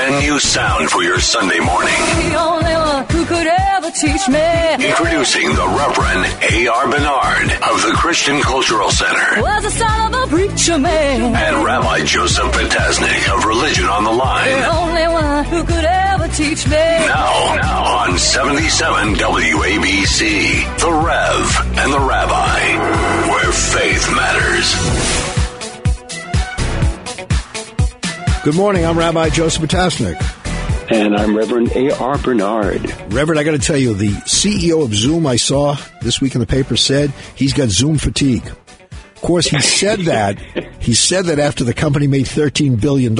brand new sound for your Sunday morning. The only one who could ever teach me Introducing the Reverend A.R. Bernard of the Christian Cultural Center was the son of a preacher man. and Rabbi Joseph Potasnik of Religion on the Line. The only one who could ever teach me. Now, now on 77 WABC, The Rev and the Rabbi, where faith matters. Good morning. I'm Rabbi Joseph Potasnik. And I'm Reverend A.R. Bernard. Reverend, I got to tell you, the CEO of Zoom I saw this week in the paper said he's got Zoom fatigue. Of course, he said that. he said that after the company made $13 billion.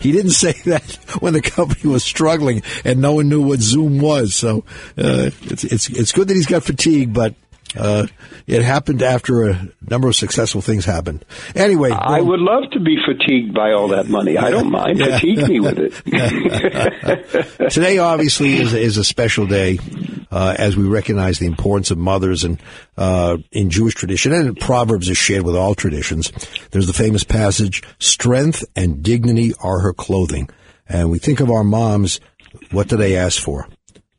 He didn't say that when the company was struggling and no one knew what Zoom was. So uh, it's, it's, it's good that he's got fatigue, but uh, it happened after a number of successful things happened. Anyway, I would love to be fatigued by all that money. I don't mind. Yeah. Fatigue me with it. Today, obviously, is, is a special day uh, as we recognize the importance of mothers and uh, in Jewish tradition and Proverbs is shared with all traditions. There's the famous passage: "Strength and dignity are her clothing." And we think of our moms. What do they ask for?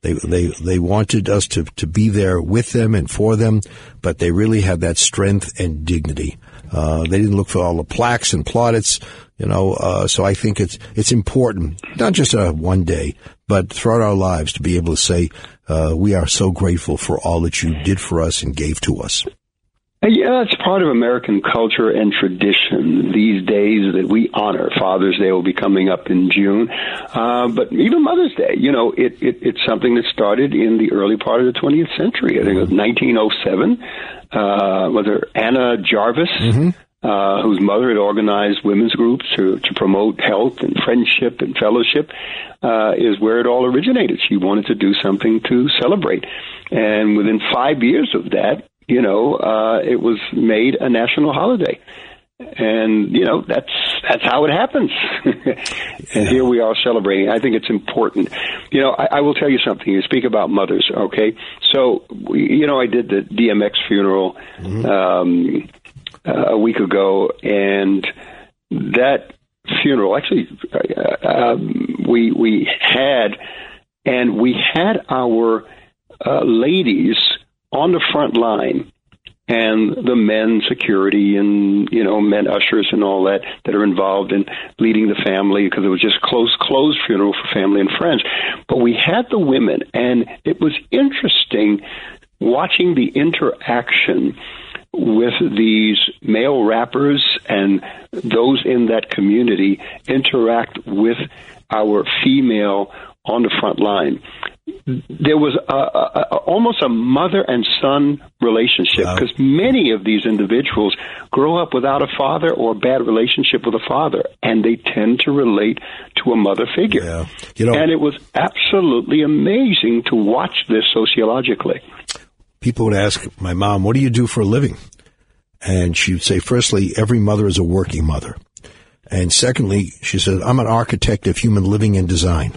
They they they wanted us to to be there with them and for them, but they really had that strength and dignity. Uh, they didn't look for all the plaques and plaudits, you know. Uh, so I think it's it's important, not just uh, one day, but throughout our lives, to be able to say uh, we are so grateful for all that you did for us and gave to us. Yeah, it's part of American culture and tradition. These days that we honor Father's Day will be coming up in June, uh, but even Mother's Day. You know, it, it it's something that started in the early part of the 20th century. I think it was 1907. Uh, was there Anna Jarvis? uh, whose mother had organized women's groups to, to promote health and friendship and fellowship, uh, is where it all originated. She wanted to do something to celebrate. And within five years of that, you know, uh, it was made a national holiday. And, you know, that's, that's how it happens. and here we are celebrating. I think it's important. You know, I, I will tell you something. You speak about mothers, okay? So, you know, I did the DMX funeral, um, uh, a week ago, and that funeral actually uh, um, we we had and we had our uh, ladies on the front line and the men security and you know men ushers and all that that are involved in leading the family because it was just close closed funeral for family and friends. But we had the women and it was interesting watching the interaction with these male rappers and those in that community interact with our female on the front line. There was a, a, a, almost a mother and son relationship Wow. because many of these individuals grow up without a father or a bad relationship with a father, and they tend to relate to a mother figure. Yeah. You know- and it was absolutely amazing to watch this sociologically. people would ask my mom, "What do you do for a living?" And she would say, firstly, every mother is a working mother, and secondly, she said, "I'm an architect of human living and design."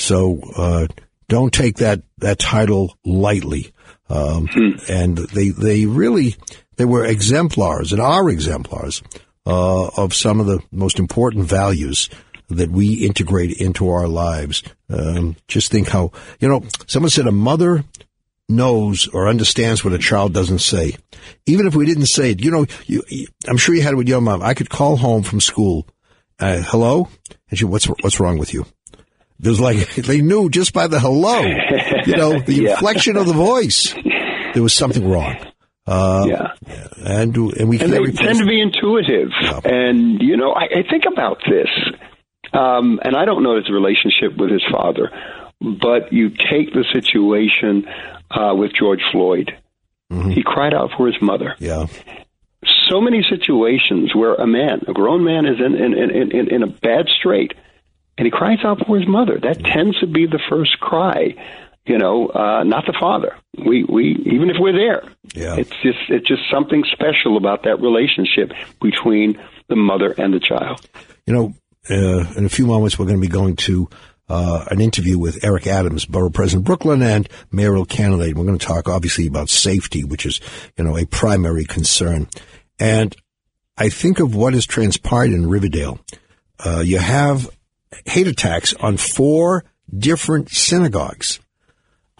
So uh, don't take that that title lightly. Um, And they they really they were exemplars and are exemplars uh, of some of the most important values that we integrate into our lives. Um, just think how you know someone said a mother knows or understands what a child doesn't say. Even if we didn't say it, you know, you, you, I'm sure you had it with your mom. I could call home from school, uh, hello, and she, what's what's wrong with you? There's like they knew just by the hello, you know, the Yeah. inflection of the voice, there was something wrong. Uh, yeah. and and we and they replace tend to be intuitive. Yeah. And you know, I, I think about this, um, and I don't know his relationship with his father, but you take the situation uh, with George Floyd. He cried out for his mother. Yeah, So many situations where a man, a grown man, is in in, in, in, in a bad strait, and he cries out for his mother. That tends to be the first cry. You know, uh, not the father. We we even if we're there, Yeah. it's just it's just something special about that relationship between the mother and the child. You know, uh, in a few moments, we're going to be going to uh, an interview with Eric Adams, Borough President Brooklyn, and mayoral candidate. We're going to talk, obviously, about safety, which is, you know, a primary concern. And I think of what has transpired in Riverdale. Uh, you have hate attacks on four different synagogues.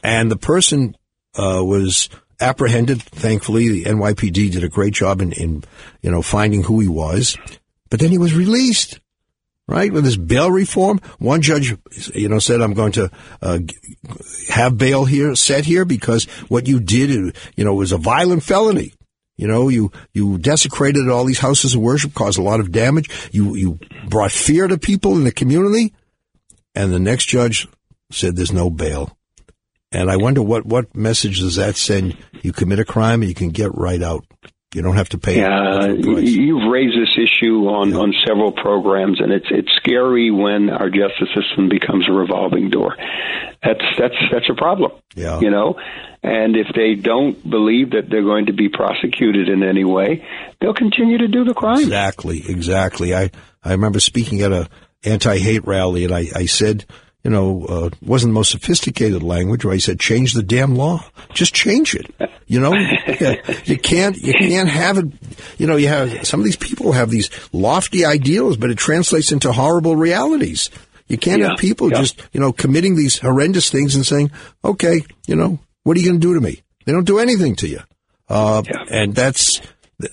And the person uh, was apprehended. Thankfully, the NYPD did a great job in, in, you know, finding who he was. But then he was released, right? With this bail reform, one judge, you know, said, "I'm going to uh, have bail here set here because what you did, you know, was a violent felony." You know, you, you desecrated all these houses of worship, caused a lot of damage. You, you brought fear to people in the community. And the next judge said there's no bail. And I wonder what, what message does that send? You commit a crime and you can get right out. You don't have to pay. Yeah, you've raised this issue on, yeah. on several programs, and it's it's scary when our justice system becomes a revolving door. That's that's that's a problem. Yeah, you know, and if they don't believe that they're going to be prosecuted in any way, they'll continue to do the crime. Exactly, exactly. I I remember speaking at a anti-hate rally, and I I said you know, uh, wasn't the most sophisticated language. Where I said, change the damn law. Just change it. You know, you can't, you can't have it. You know, you have some of these people have these lofty ideals, but it translates into horrible realities. You can't yeah, have people yeah. just, you know, committing these horrendous things and saying, okay, you know, what are you going to do to me? They don't do anything to you. Uh, yeah. and that's,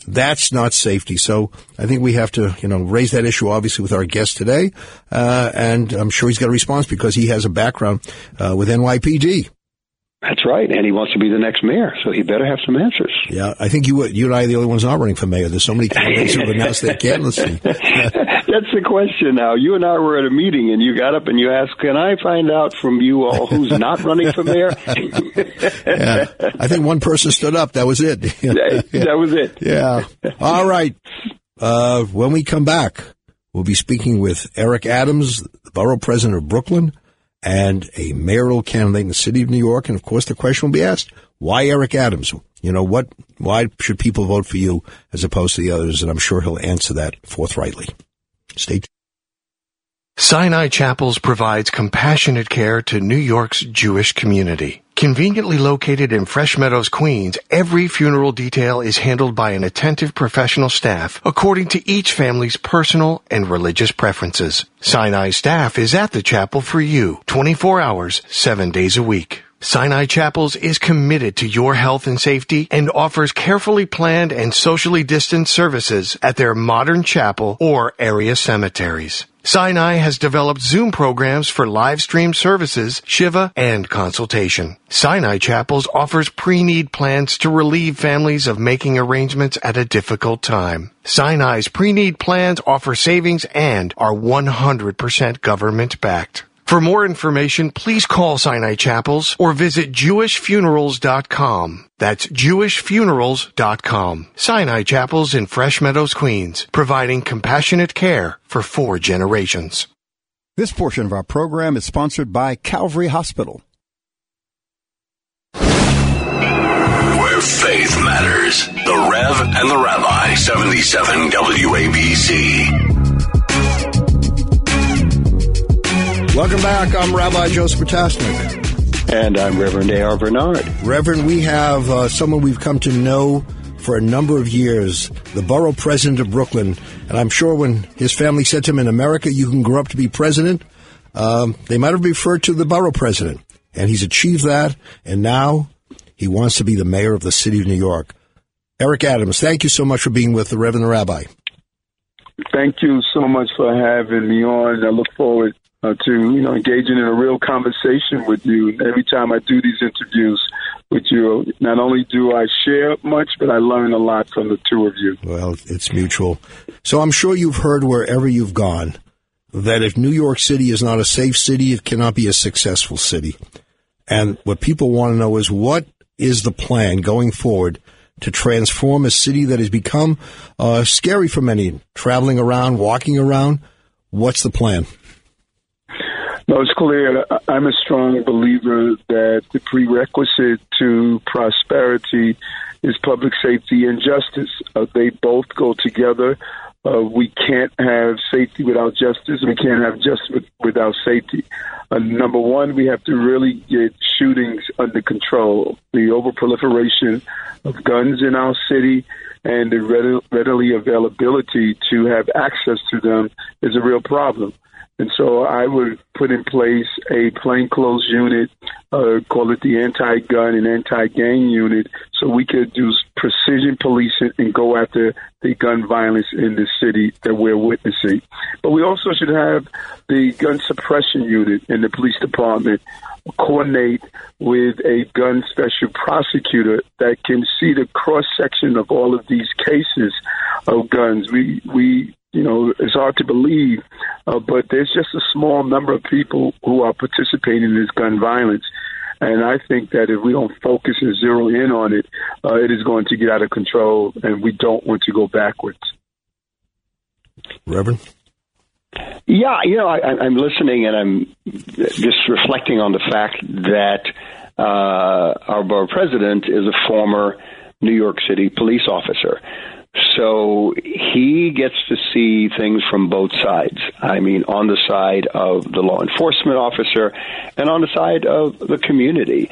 that's not safety. So I think we have to, you know, raise that issue obviously with our guest today. Uh, and I'm sure he's got a response because he has a background uh, with NYPD. That's right, and he wants to be the next mayor, so he better have some answers. Yeah, I think you you and I are the only ones not running for mayor. There's so many candidates who have announced their candidacy. That's the question now. You and I were at a meeting, and you got up and you asked, "Can I find out from you all who's not running for mayor?" yeah, I think one person stood up. That was it. that was it. Yeah. All right. Uh, when we come back, we'll be speaking with Eric Adams, the borough president of Brooklyn and a mayoral candidate in the city of New York. And of course, the question will be asked, why Eric Adams? You know, what, why should people vote for you as opposed to the others? And I'm sure he'll answer that forthrightly. Stay tuned. Sinai Chapels provides compassionate care to New York's Jewish community. Conveniently located in Fresh Meadows, Queens, every funeral detail is handled by an attentive professional staff according to each family's personal and religious preferences. Sinai staff is at the chapel for you 24 hours, 7 days a week. Sinai Chapels is committed to your health and safety and offers carefully planned and socially distanced services at their modern chapel or area cemeteries. Sinai has developed Zoom programs for live stream services, Shiva, and consultation. Sinai Chapels offers pre-need plans to relieve families of making arrangements at a difficult time. Sinai's pre-need plans offer savings and are 100% government backed. For more information, please call Sinai Chapels or visit jewishfunerals.com. That's jewishfunerals.com. Sinai Chapels in Fresh Meadows, Queens, providing compassionate care for four generations. This portion of our program is sponsored by Calvary Hospital. Where faith matters. The Rev and the Rabbi, 77 WABC. Welcome back. I'm Rabbi Joseph Potasnik. And I'm Reverend A.R. Bernard. Reverend, we have uh, someone we've come to know for a number of years, the borough president of Brooklyn. And I'm sure when his family said to him, in America, you can grow up to be president, um, they might have referred to the borough president. And he's achieved that. And now he wants to be the mayor of the city of New York. Eric Adams, thank you so much for being with the Reverend the Rabbi. Thank you so much for having me on. I look forward uh, to you know engaging in a real conversation with you. Every time I do these interviews with you, not only do I share much, but I learn a lot from the two of you. Well, it's mutual. So I'm sure you've heard wherever you've gone that if New York City is not a safe city, it cannot be a successful city. And what people want to know is what is the plan going forward to transform a city that has become uh, scary for many, traveling around, walking around. What's the plan? No, it's clear. I'm a strong believer that the prerequisite to prosperity is public safety and justice. Uh, they both go together. Uh, we can't have safety without justice. We can't have justice without safety. Uh, number one, we have to really get shootings under control. The overproliferation of guns in our city and the readily availability to have access to them is a real problem. And so I would put in place a plainclothes unit, uh, call it the anti-gun and anti-gang unit, so we could do precision policing and go after the gun violence in the city that we're witnessing. But we also should have the gun suppression unit in the police department coordinate with a gun special prosecutor that can see the cross section of all of these cases of guns. We we you know, it's hard to believe, uh, but there's just a small number of people who are participating in this gun violence. And I think that if we don't focus and zero in on it, uh, it is going to get out of control, and we don't want to go backwards. Reverend? Yeah, you know, I, I'm listening and I'm just reflecting on the fact that uh, our borough president is a former New York City police officer. So he gets to see things from both sides. I mean, on the side of the law enforcement officer and on the side of the community.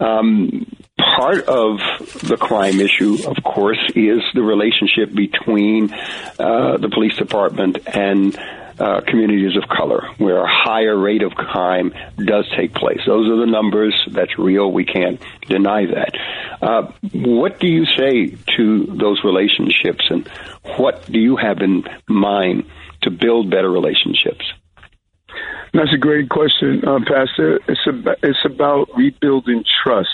Um, part of the crime issue, of course, is the relationship between uh, the police department and uh, communities of color, where a higher rate of crime does take place. Those are the numbers. That's real. We can't deny that. Uh, what do you say to those relationships, and what do you have in mind to build better relationships? That's a great question, uh, Pastor. It's about, it's about rebuilding trust.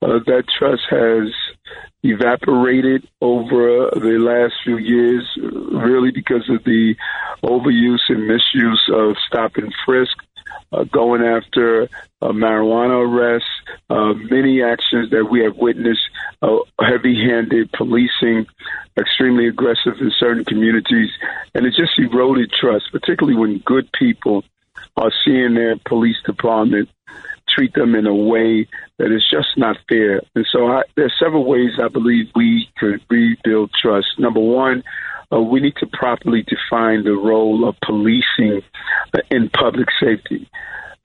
Uh, that trust has evaporated over the last few years, really because of the overuse and misuse of stop and frisk, uh, going after uh, marijuana arrests, uh, many actions that we have witnessed, uh, heavy-handed policing, extremely aggressive in certain communities, and it just eroded trust, particularly when good people are seeing their police department treat them in a way that is just not fair. And so I, there are several ways I believe we could rebuild trust. Number one, uh, we need to properly define the role of policing uh, in public safety.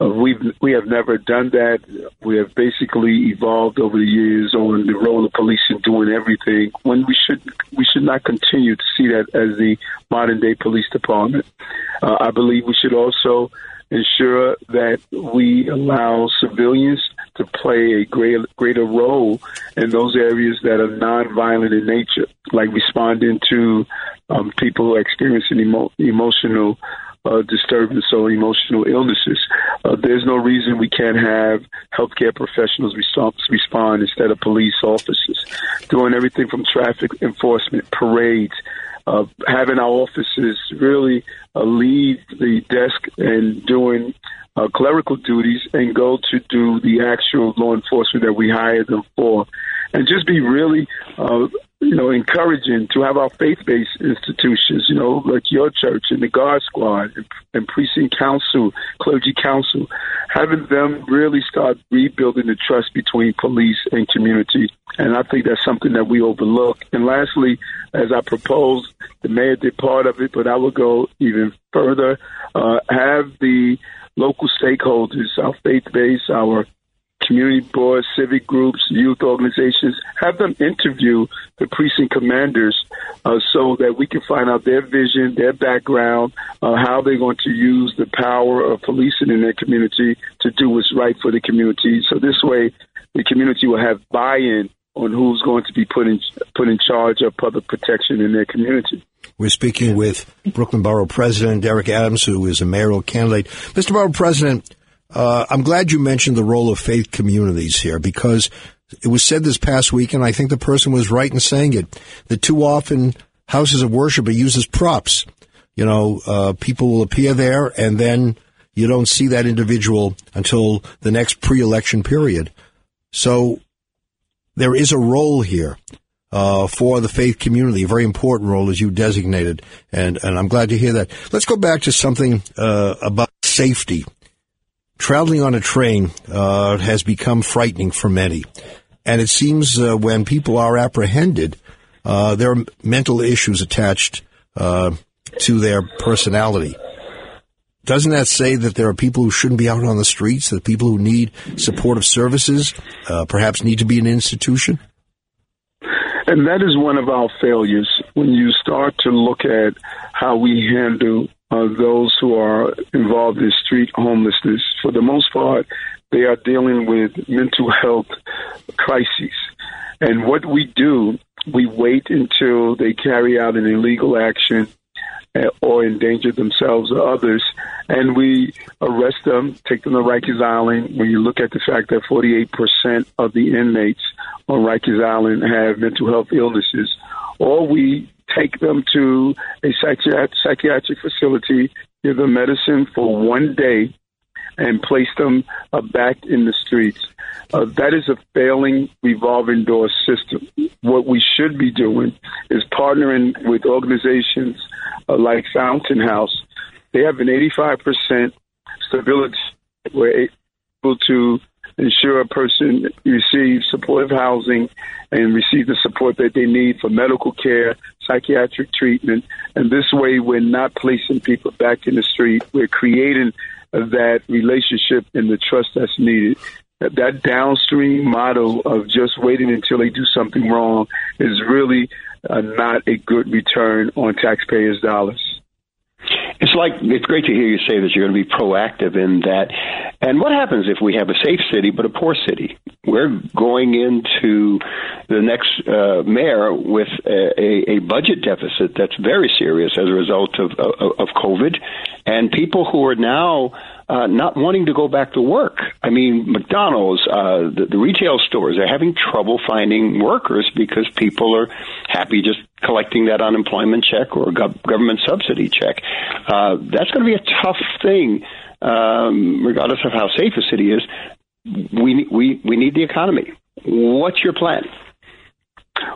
Uh, we've we have never done that. We have basically evolved over the years on the role of policing doing everything. When we should we should not continue to see that as the modern day police department. Uh, I believe we should also ensure that we allow civilians to play a greater greater role in those areas that are nonviolent in nature, like responding to um, people experiencing emo- emotional uh, disturbance or emotional illnesses. Uh, there's no reason we can't have healthcare professionals respond, instead of police officers, doing everything from traffic enforcement, parades, uh, having our officers really uh, leave the desk and doing uh, clerical duties and go to do the actual law enforcement that we hire them for, and just be really, uh, you know, encouraging to have our faith-based institutions, you know, like your church and the God Squad and, and precinct council, clergy council, having them really start rebuilding the trust between police and community. And I think that's something that we overlook. And lastly, as I proposed, the mayor did part of it, but I would go even further. Uh, have the local stakeholders, our faith base, our community boards, civic groups, youth organizations, have them interview the precinct commanders uh, so that we can find out their vision, their background, uh, how they're going to use the power of policing in their community to do what's right for the community. So this way, the community will have buy-in on who's going to be put in, put in charge of public protection in their community. We're speaking with Brooklyn Borough President Eric Adams, who is a mayoral candidate. Mr. Borough President, uh, I'm glad you mentioned the role of faith communities here because it was said this past week, and I think the person was right in saying it, that too often houses of worship are used as props. You know, uh, people will appear there and then you don't see that individual until the next pre-election period. So there is a role here uh, for the faith community, a very important role as you designated, and and I'm glad to hear that. Let's go back to something uh, about safety. Traveling on a train uh, has become frightening for many, and it seems uh, when people are apprehended, uh, there are mental issues attached uh, to their personality. Doesn't that say that there are people who shouldn't be out on the streets, that people who need supportive services uh, perhaps need to be an institution? And that is one of our failures. When you start to look at how we handle uh, those who are involved in street homelessness. For the most part, they are dealing with mental health crises. And what we do, we wait until they carry out an illegal action uh, or endanger themselves or others, and we arrest them, take them to Rikers Island. When you look at the fact that 48% of the inmates on Rikers Island have mental health illnesses, or we take them to a psychiatric, psychiatric facility, give them medicine for one day, and place them uh, back in the streets. Uh, that is a failing revolving door system. What we should be doing is partnering with organizations uh, like Fountain House. They have an 85% stability. We're able to ensure a person receives supportive housing and receive the support that they need for medical care, psychiatric treatment. And this way, we're not placing people back in the street. We're creating that relationship and the trust that's needed. That downstream model of just waiting until they do something wrong is really uh, not a good return on taxpayers' dollars. It's like it's great to hear you say that you're going to be proactive in that. And what happens if we have a safe city but a poor city? We're going into the next uh, mayor with a, a, budget deficit that's very serious as a result of, of, of COVID, and people who are now uh, not wanting to go back to work. I mean, McDonald's, uh, the, the retail stores, they're having trouble finding workers because people are happy just collecting that unemployment check or gov- government subsidy check. Uh, that's going to be a tough thing, um, regardless of how safe a city is. We, we, we need the economy. What's your plan?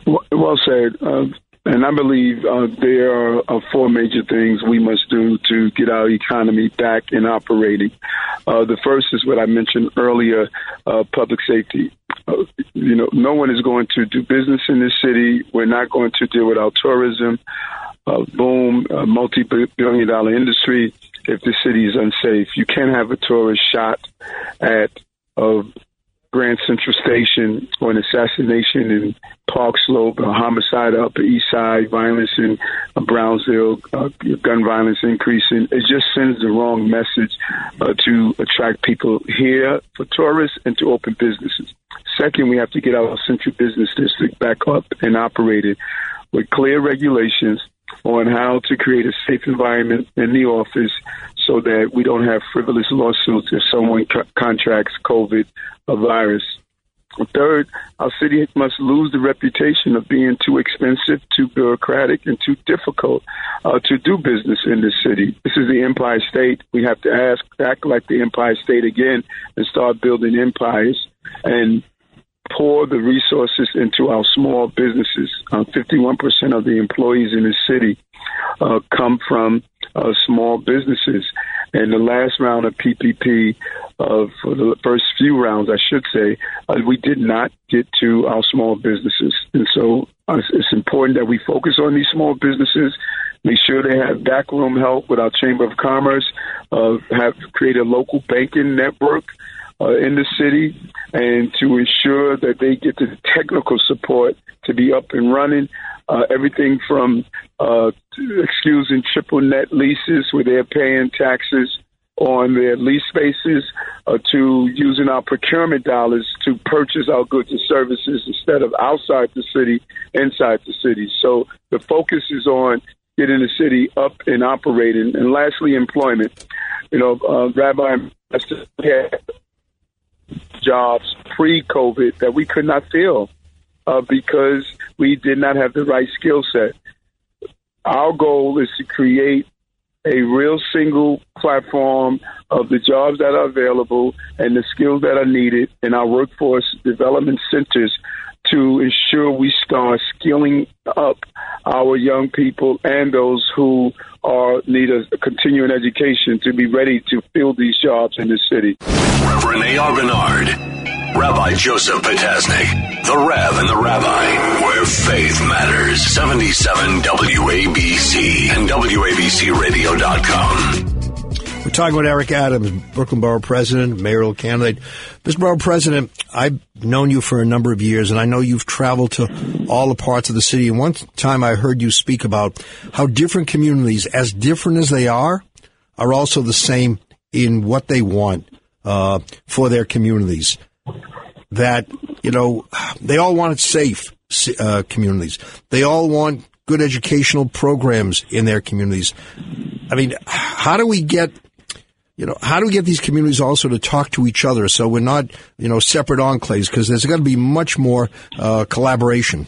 Well said. Uh, and I believe uh, there are uh, four major things we must do to get our economy back in operating. Uh, the first is what I mentioned earlier uh, public safety. Uh, you know, no one is going to do business in this city. We're not going to deal with our tourism, boom, multi billion dollar industry if the city is unsafe. You can't have a tourist shot at a Grand Central Station or an assassination in Park Slope, a homicide up the East Side, violence in uh, Brownsville, uh, gun violence increasing. It just sends the wrong message uh, to attract people here for tourists and to open businesses. Second, we have to get our central business district back up and operated with clear regulations on how to create a safe environment in the office so that we don't have frivolous lawsuits if someone co- contracts COVID a virus. Third, our city must lose the reputation of being too expensive, too bureaucratic, and too difficult uh, to do business in this city. This is the Empire State. We have to ask, act like the Empire State again and start building empires and pour the resources into our small businesses. Uh, 51% of the employees in the city uh, come from uh, small businesses. And the last round of PPP, uh, for the first few rounds, I should say, uh, we did not get to our small businesses. And so uh, it's important that we focus on these small businesses, make sure they have backroom help with our Chamber of Commerce, have create a local banking network uh, in the city and to ensure that they get the technical support to be up and running. Uh, everything from uh, excusing triple net leases where they're paying taxes on their lease spaces uh, to using our procurement dollars to purchase our goods and services instead of outside the city, inside the city. So the focus is on getting the city up and operating. And lastly, employment. You know, uh, Rabbi jobs pre-COVID that we could not fill uh, because we did not have the right skill set. Our goal is to create a real single platform of the jobs that are available and the skills that are needed in our workforce development centers to ensure we start skilling up our young people and those who are need a continuing education to be ready to fill these jobs in this city. Rene R. Bernard, Rabbi Joseph Potasnik, the Rev and the Rabbi, where faith matters. 77 WABC and WABCRadio.com. Talking with Eric Adams, Brooklyn Borough President, mayoral candidate. Mr. Borough President, I've known you for a number of years, and I know you've traveled to all the parts of the city. And one time I heard you speak about how different communities, as different as they are, are also the same in what they want uh, for their communities. That you know, they all want safe uh, communities. They all want good educational programs in their communities. I mean, how do we get you know, how do we get these communities also to talk to each other so we're not, you know, separate enclaves? Because there's got to be much more uh, collaboration.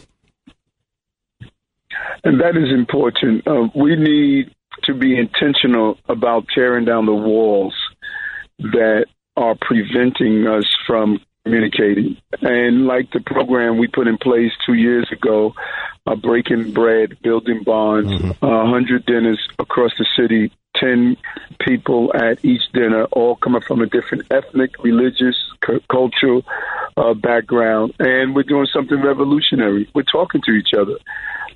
And that is important. Uh, we need to be intentional about tearing down the walls that are preventing us from communicating. And like the program we put in place two years ago, uh, breaking bread, building bonds, mm-hmm. uh, 100 dinners across the city, 10 people at each dinner, all coming from a different ethnic, religious, c- cultural uh, background. And we're doing something revolutionary. We're talking to each other.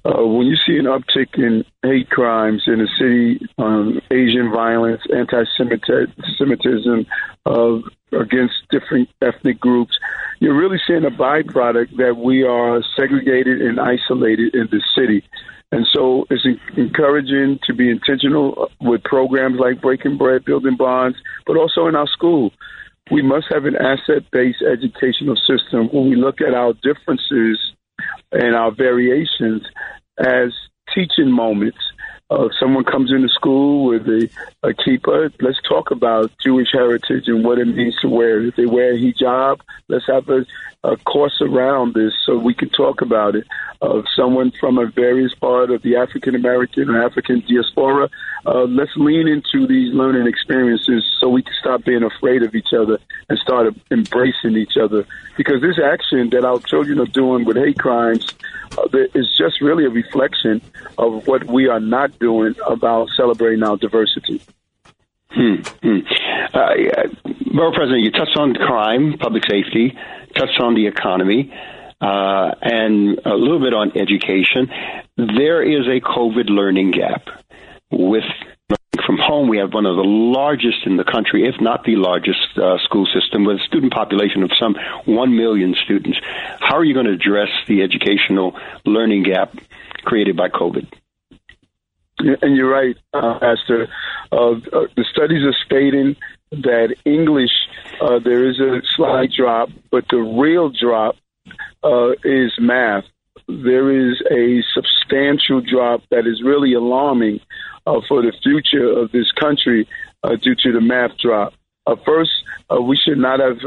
Uh, when you see an uptick in hate crimes in the city, um, Asian violence, anti-Semitism uh, against different ethnic groups, you're really seeing a byproduct that we are segregated and isolated in the city. And so it's encouraging to be intentional with programs like Breaking Bread, Building Bonds, but also in our school. We must have an asset based educational system when we look at our differences and our variations as teaching moments. Uh, if someone comes into school with a, a kippah, let's talk about Jewish heritage and what it means to wear. If they wear a hijab, let's have a, a course around this so we can talk about it. Of uh, someone from a various part of the African American or African diaspora, uh, let's lean into these learning experiences so we can stop being afraid of each other and start embracing each other. Because this action that our children are doing with hate crimes is just really a reflection of what we are not doing about celebrating our diversity. Hmm. hmm. Uh, President, you touched on crime, public safety, touched on the economy, uh, and a little bit on education. There is a COVID learning gap with from home, we have one of the largest in the country, if not the largest uh, school system, with a student population of some 1 million students. How are you going to address the educational learning gap created by COVID? And you're right, uh, Pastor. Uh, the studies are stating that English, uh, there is a slight drop, but the real drop uh, is math. There is a substantial drop that is really alarming uh, for the future of this country uh, due to the math drop. Uh, first, uh, we should not have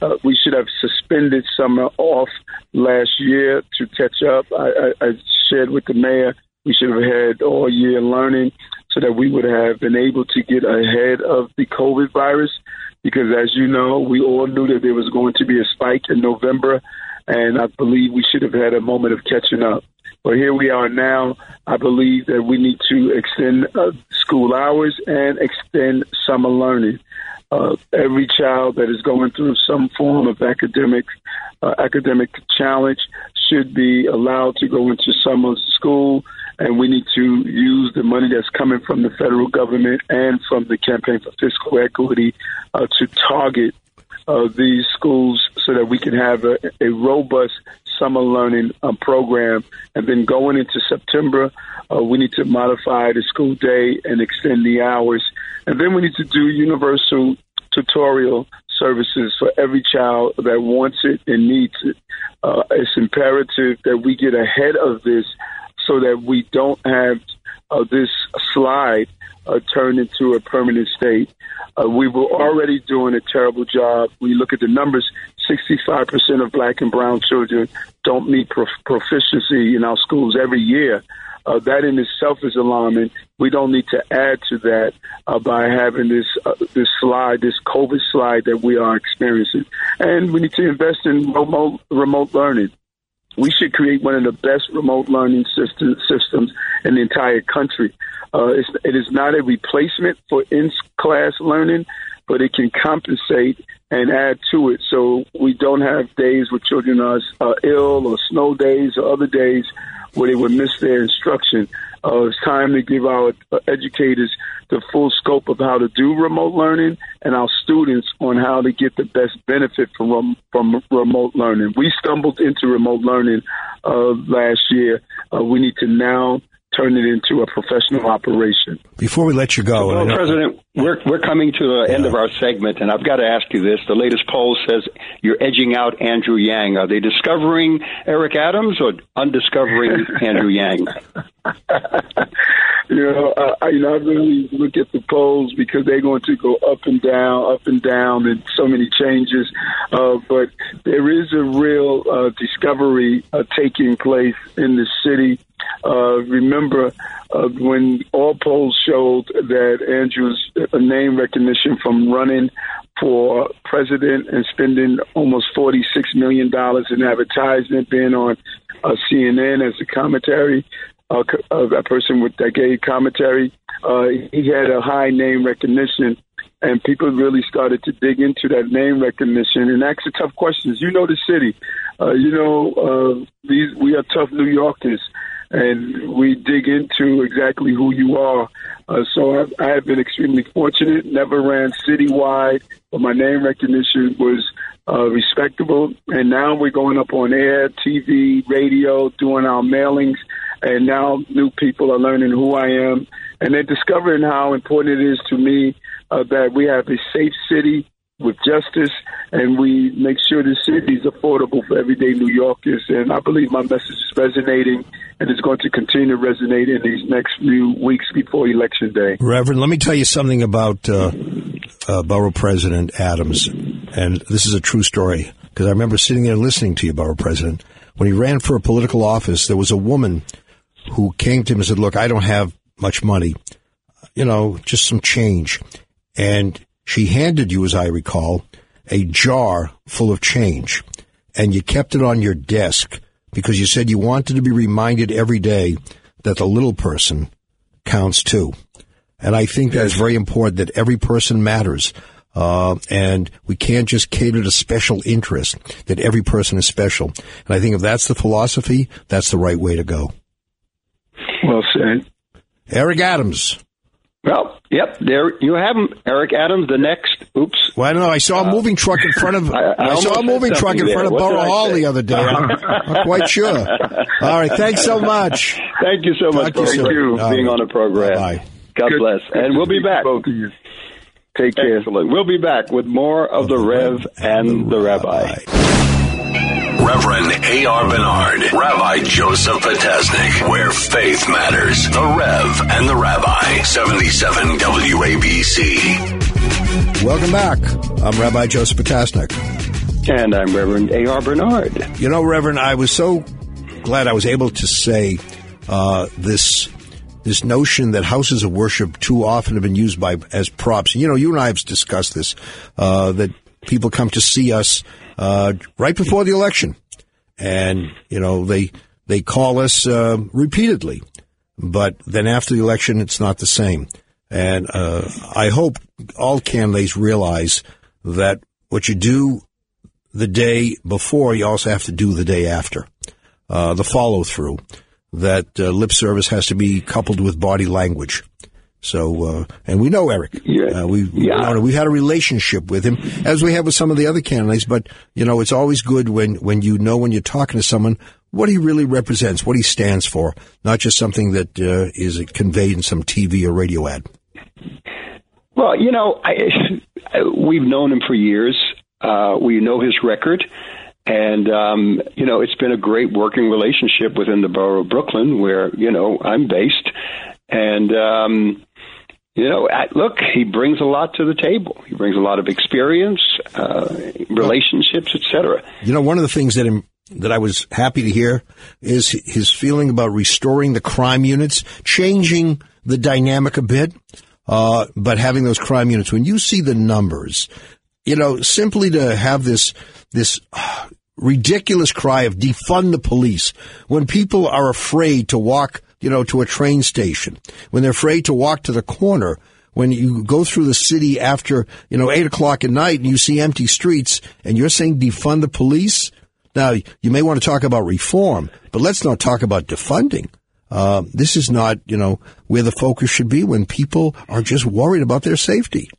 uh, we should have suspended summer off last year to catch up. I, I, I shared with the mayor we should have had all year learning so that we would have been able to get ahead of the COVID virus. Because as you know, we all knew that there was going to be a spike in November, and I believe we should have had a moment of catching up. But here we are now. I believe that we need to extend uh, school hours and extend summer learning. Uh, every child that is going through some form of academic uh, academic challenge should be allowed to go into summer school, and we need to use the money that's coming from the federal government and from the campaign for fiscal equity uh, to target uh, these schools so that we can have a, a robust summer learning um, program. And then going into September, uh, we need to modify the school day and extend the hours. And then we need to do universal tutorial services for every child that wants it and needs it. Uh, it's imperative that we get ahead of this so that we don't have uh, this slide uh, turn into a permanent state. Uh, we were already doing a terrible job. We look at the numbers 65% of black and brown children don't meet prof- proficiency in our schools every year. Uh, that in itself is alarming. We don't need to add to that uh, by having this uh, this slide, this COVID slide that we are experiencing, and we need to invest in remote remote learning. We should create one of the best remote learning system, systems in the entire country. Uh, it is not a replacement for in class learning, but it can compensate and add to it so we don't have days where children are uh, ill or snow days or other days where they would miss their instruction. Uh, it's time to give our uh, educators the full scope of how to do remote learning and our students on how to get the best benefit from from remote learning. We stumbled into remote learning uh, last year. Uh, we need to now turn it into a professional operation. Before we let you go, Well, President, we're we're coming to the end of our segment, and I've got to ask you this: the latest poll says you're edging out Andrew Yang. Are they discovering Eric Adams or undiscovering Andrew Yang? you know, I, you know, I really look at the polls because they're going to go up and down, up and down, and so many changes. Uh, but there is a real uh, discovery uh, taking place in the city. Uh, remember uh, when all polls showed that Andrew's uh, name recognition from running for president and spending almost $46 million in advertisement, being on uh, CNN as a commentary, uh, uh, a person with that gave commentary. Uh, he had a high name recognition, and people really started to dig into that name recognition and ask the tough questions. You know the city, uh, you know uh, these we are tough New Yorkers, and we dig into exactly who you are. Uh, so I've, I have been extremely fortunate. Never ran citywide, but my name recognition was uh, respectable. And now we're going up on air, TV, radio, doing our mailings. And now new people are learning who I am. And they're discovering how important it is to me uh, that we have a safe city with justice and we make sure the city is affordable for everyday New Yorkers. And I believe my message is resonating and it's going to continue to resonate in these next few weeks before Election Day. Reverend, let me tell you something about uh, uh, Borough President Adams, and this is a true story because I remember sitting there listening to you, Borough President. When he ran for a political office, there was a woman who came to him and said, "Look, I don't have much money, you know, just some change," and she handed you, as I recall, a jar full of change, and you kept it on your desk because you said you wanted to be reminded every day that the little person counts too. And I think that's very important that every person matters. Uh, and we can't just cater to special interest, that every person is special. And I think if that's the philosophy, that's the right way to go. Well said. Eric Adams. Well, yep, there you have him, Eric Adams. The next, oops, Well, I don't know. I saw a uh, moving truck in front of. I- I I, saw a moving truck in something front of. What Borough Hall say? the other day. I'm not quite sure. All right. Thanks so much. Thank you so much Talk to you for soon. being on the program. Bye-bye. God Good- bless, good and we'll be back. Both of you. Take care. Excellent. We'll be back with more of the Rev and the Rabbi. Reverend A.R. Bernard, Rabbi Joseph Potasnik, where faith matters. The Rev and the Rabbi, 77 WABC. Welcome back. I'm Rabbi Joseph Potasnik. And I'm Reverend A.R. Bernard. You know, Reverend, I was so glad I was able to say uh, this this notion that houses of worship too often have been used by as props. You know, you and I have discussed this uh, that people come to see us uh, right before the election, and you know they they call us uh, repeatedly, but then after the election, it's not the same. And uh, I hope all candidates realize that what you do the day before, you also have to do the day after. Uh, the follow through. That uh, lip service has to be coupled with body language. So, uh, and we know Eric. Yeah. Uh, we, Yeah. know- we've had a relationship with him, as we have with some of the other candidates. But you know, it's always good when when you know when you're talking to someone what he really represents, what he stands for, not just something that uh, is conveyed in some TV or radio ad. Well, you know, I, we've known him for years. Uh, we know his record. And, um, you know, it's been a great working relationship within the borough of Brooklyn, where, you know, I'm based. And, um, you know, look, he brings a lot to the table. He brings a lot of experience, uh, relationships, etc. You know, one of the things that that I was happy to hear is his feeling about restoring the crime units, changing the dynamic a bit, uh, but having those crime units. When you see the numbers, you know, simply to have this this uh, ridiculous cry of defund the police when people are afraid to walk, you know, to a train station, when they're afraid to walk to the corner, when you go through the city after, you know, eight o'clock at night and you see empty streets and you're saying defund the police. Now, you may want to talk about reform, but let's not talk about defunding. Uh, this is not, you know, where the focus should be when people are just worried about their safety.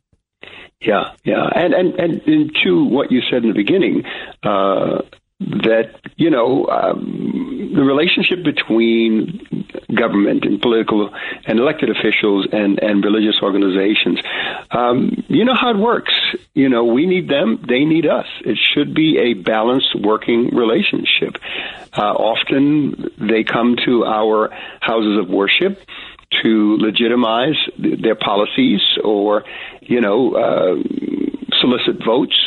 Yeah, yeah, and and and, and to what you said in the beginning, uh, that you know um, the relationship between government and political and elected officials and and religious organizations. Um, you know how it works. You know we need them they need us. It should be a balanced working relationship. Uh, often they come to our houses of worship to legitimize their policies or you know uh, solicit votes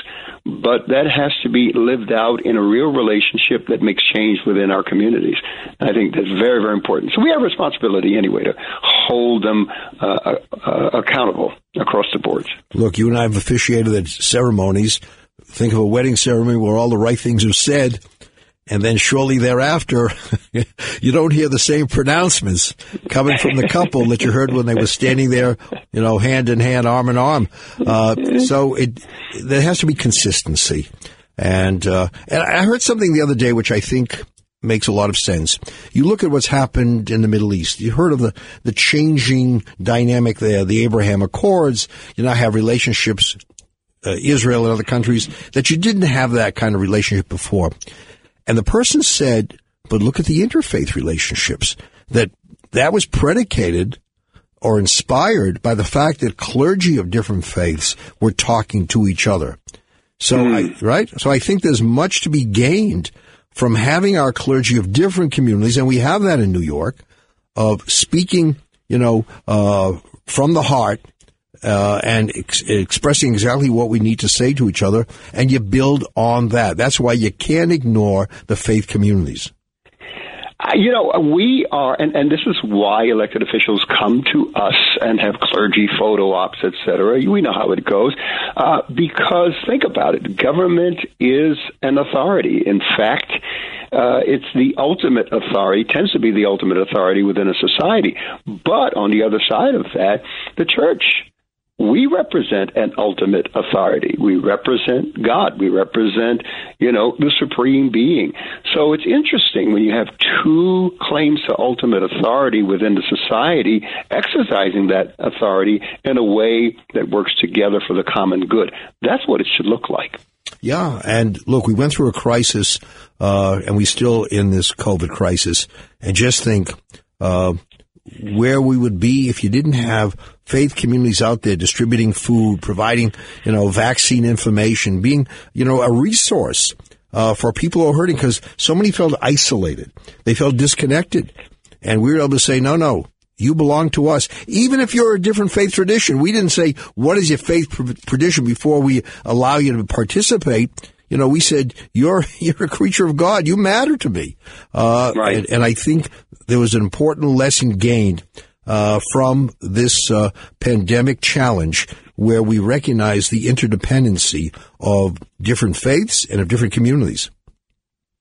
but that has to be lived out in a real relationship that makes change within our communities. I think that's very, very important. So we have responsibility anyway to hold them uh, uh, accountable across the boards. Look, you and I have officiated at ceremonies. Think of a wedding ceremony where all the right things are said and then shortly thereafter, you don't hear the same pronouncements coming from the couple that you heard when they were standing there, you know, hand in hand, arm in arm. Uh, so it there has to be consistency, and uh, and I heard something the other day which I think makes a lot of sense. You look at what's happened in the Middle East. You heard of the the changing dynamic there, the Abraham Accords. You now have relationships. Uh, Israel and other countries that you didn't have that kind of relationship before. And the person said, but look at the interfaith relationships that that was predicated or inspired by the fact that clergy of different faiths were talking to each other. So mm. I, right? So I think there's much to be gained from having our clergy of different communities, and we have that in New York, of speaking, you know, uh, from the heart uh, and ex- expressing exactly what we need to say to each other, and you build on that. That's why you can't ignore the faith communities. Uh, you know, we are, and, and this is why elected officials come to us and have clergy photo ops, et cetera. We know how it goes. Uh, because think about it government is an authority. In fact, uh, it's the ultimate authority, tends to be the ultimate authority within a society. But on the other side of that, the church we represent an ultimate authority. We represent God. We represent, you know, the supreme being. So it's interesting when you have two claims to ultimate authority within the society exercising that authority in a way that works together for the common good. That's what it should look like. Yeah, and look, we went through a crisis, uh, and we're still in this COVID crisis. And just think, uh, where we would be if you didn't have faith communities out there distributing food, providing, you know, vaccine information, being, you know, a resource uh, for people who are hurting because so many felt isolated. They felt disconnected. And we were able to say, no, no, you belong to us. Even if you're a different faith tradition, we didn't say, what is your faith tradition before we allow you to participate. You know, we said, you're, you're a creature of God. You matter to me. Uh, right. and, and I think there was an important lesson gained uh, from this uh, pandemic challenge where we recognize the interdependency of different faiths and of different communities.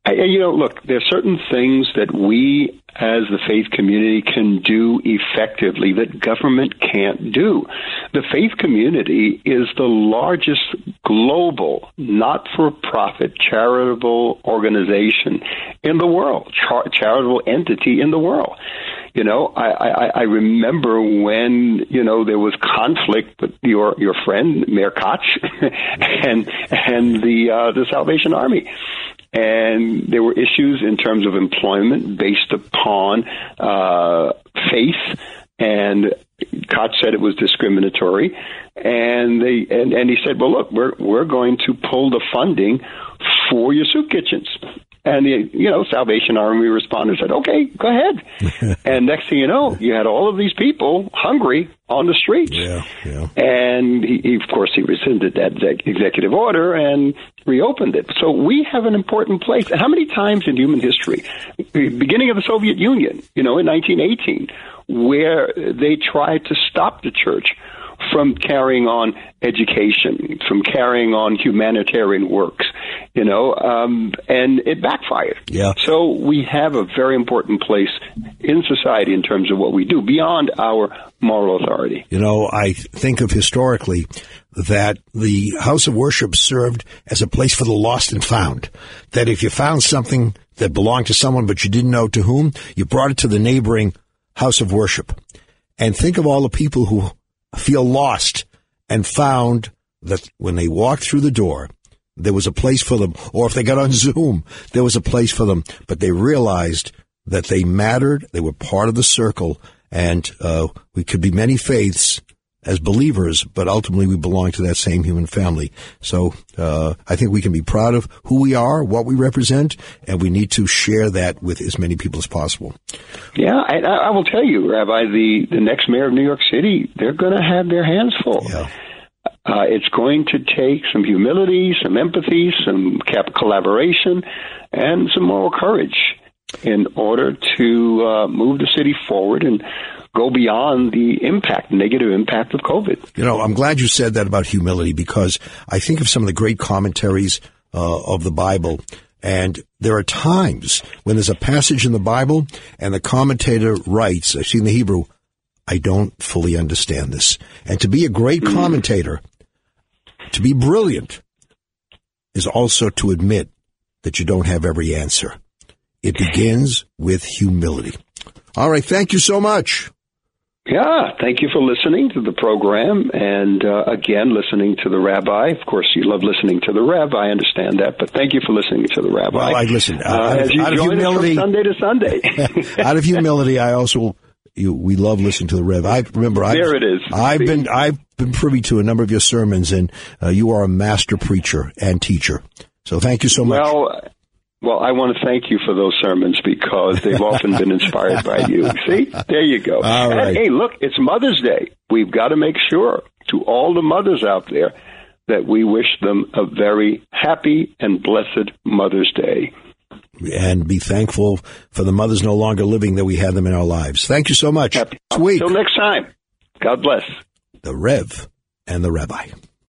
You know, look, there are certain things that we as the faith community can do effectively that government can't do. The faith community is the largest global, not for profit, charitable organization in the world, char- charitable entity in the world. You know, I, I, I remember when, you know, there was conflict with your, your friend, Mayor Koch, and, and the, uh, the Salvation Army and there were issues in terms of employment based upon uh, faith and Koch said it was discriminatory, and they and, and he said, "Well, look, we're we're going to pull the funding for your soup kitchens." And the you know Salvation Army responded said, "Okay, go ahead." and next thing you know, you had all of these people hungry on the streets. Yeah, yeah. And he, he, of course, he rescinded that executive order and reopened it. So we have an important place. How many times in human history, beginning of the Soviet Union, you know, in 1918, where they tried to stop the church from carrying on education, from carrying on humanitarian works, you know, um, and it backfired. Yeah. So we have a very important place in society in terms of what we do beyond our moral authority. You know, I think of historically that the house of worship served as a place for the lost and found. That if you found something that belonged to someone but you didn't know to whom, you brought it to the neighboring house of worship. And think of all the people who feel lost and found that when they walked through the door, there was a place for them, or if they got on Zoom, there was a place for them. But they realized that they mattered. They were part of the circle, and uh, we could be many faiths as believers, but ultimately we belong to that same human family. So uh, I think we can be proud of who we are, what we represent, and we need to share that with as many people as possible. Yeah, I, I will tell you, Rabbi, the, the next mayor of New York City, they're going to have their hands full. Yeah. Uh, it's going to take some humility, some empathy, some cap- collaboration, and some moral courage in order to uh, move the city forward and go beyond the impact, negative impact of COVID. You know, I'm glad you said that about humility because I think of some of the great commentaries uh, of the Bible. And there are times when there's a passage in the Bible and the commentator writes, I've seen the Hebrew, I don't fully understand this. And to be a great commentator, to be brilliant, is also to admit that you don't have every answer. It begins with humility. All right. Thank you so much. Yeah, thank you for listening to the program and uh, again listening to the rabbi. Of course, you love listening to the rabbi. I understand that, but thank you for listening to the rabbi. Well, I listen. uh, out of- out of humility- from Sunday to Sunday. out of humility, I also you, we love listening to the Rev. I remember. I've, There it is. I've been I've been privy to a number of your sermons, and uh, you are a master preacher and teacher. So thank you so much. well, well, I want to thank you for those sermons because they've often been inspired by you. See, there you go. All and hey, look, it's Mother's Day. We've got to make sure to all the mothers out there that we wish them a very happy and blessed Mother's Day. and be thankful for the mothers no longer living that we had them in our lives. Thank you so much. Happy. Week, Till next time. God bless. the Rev and the Rabbi.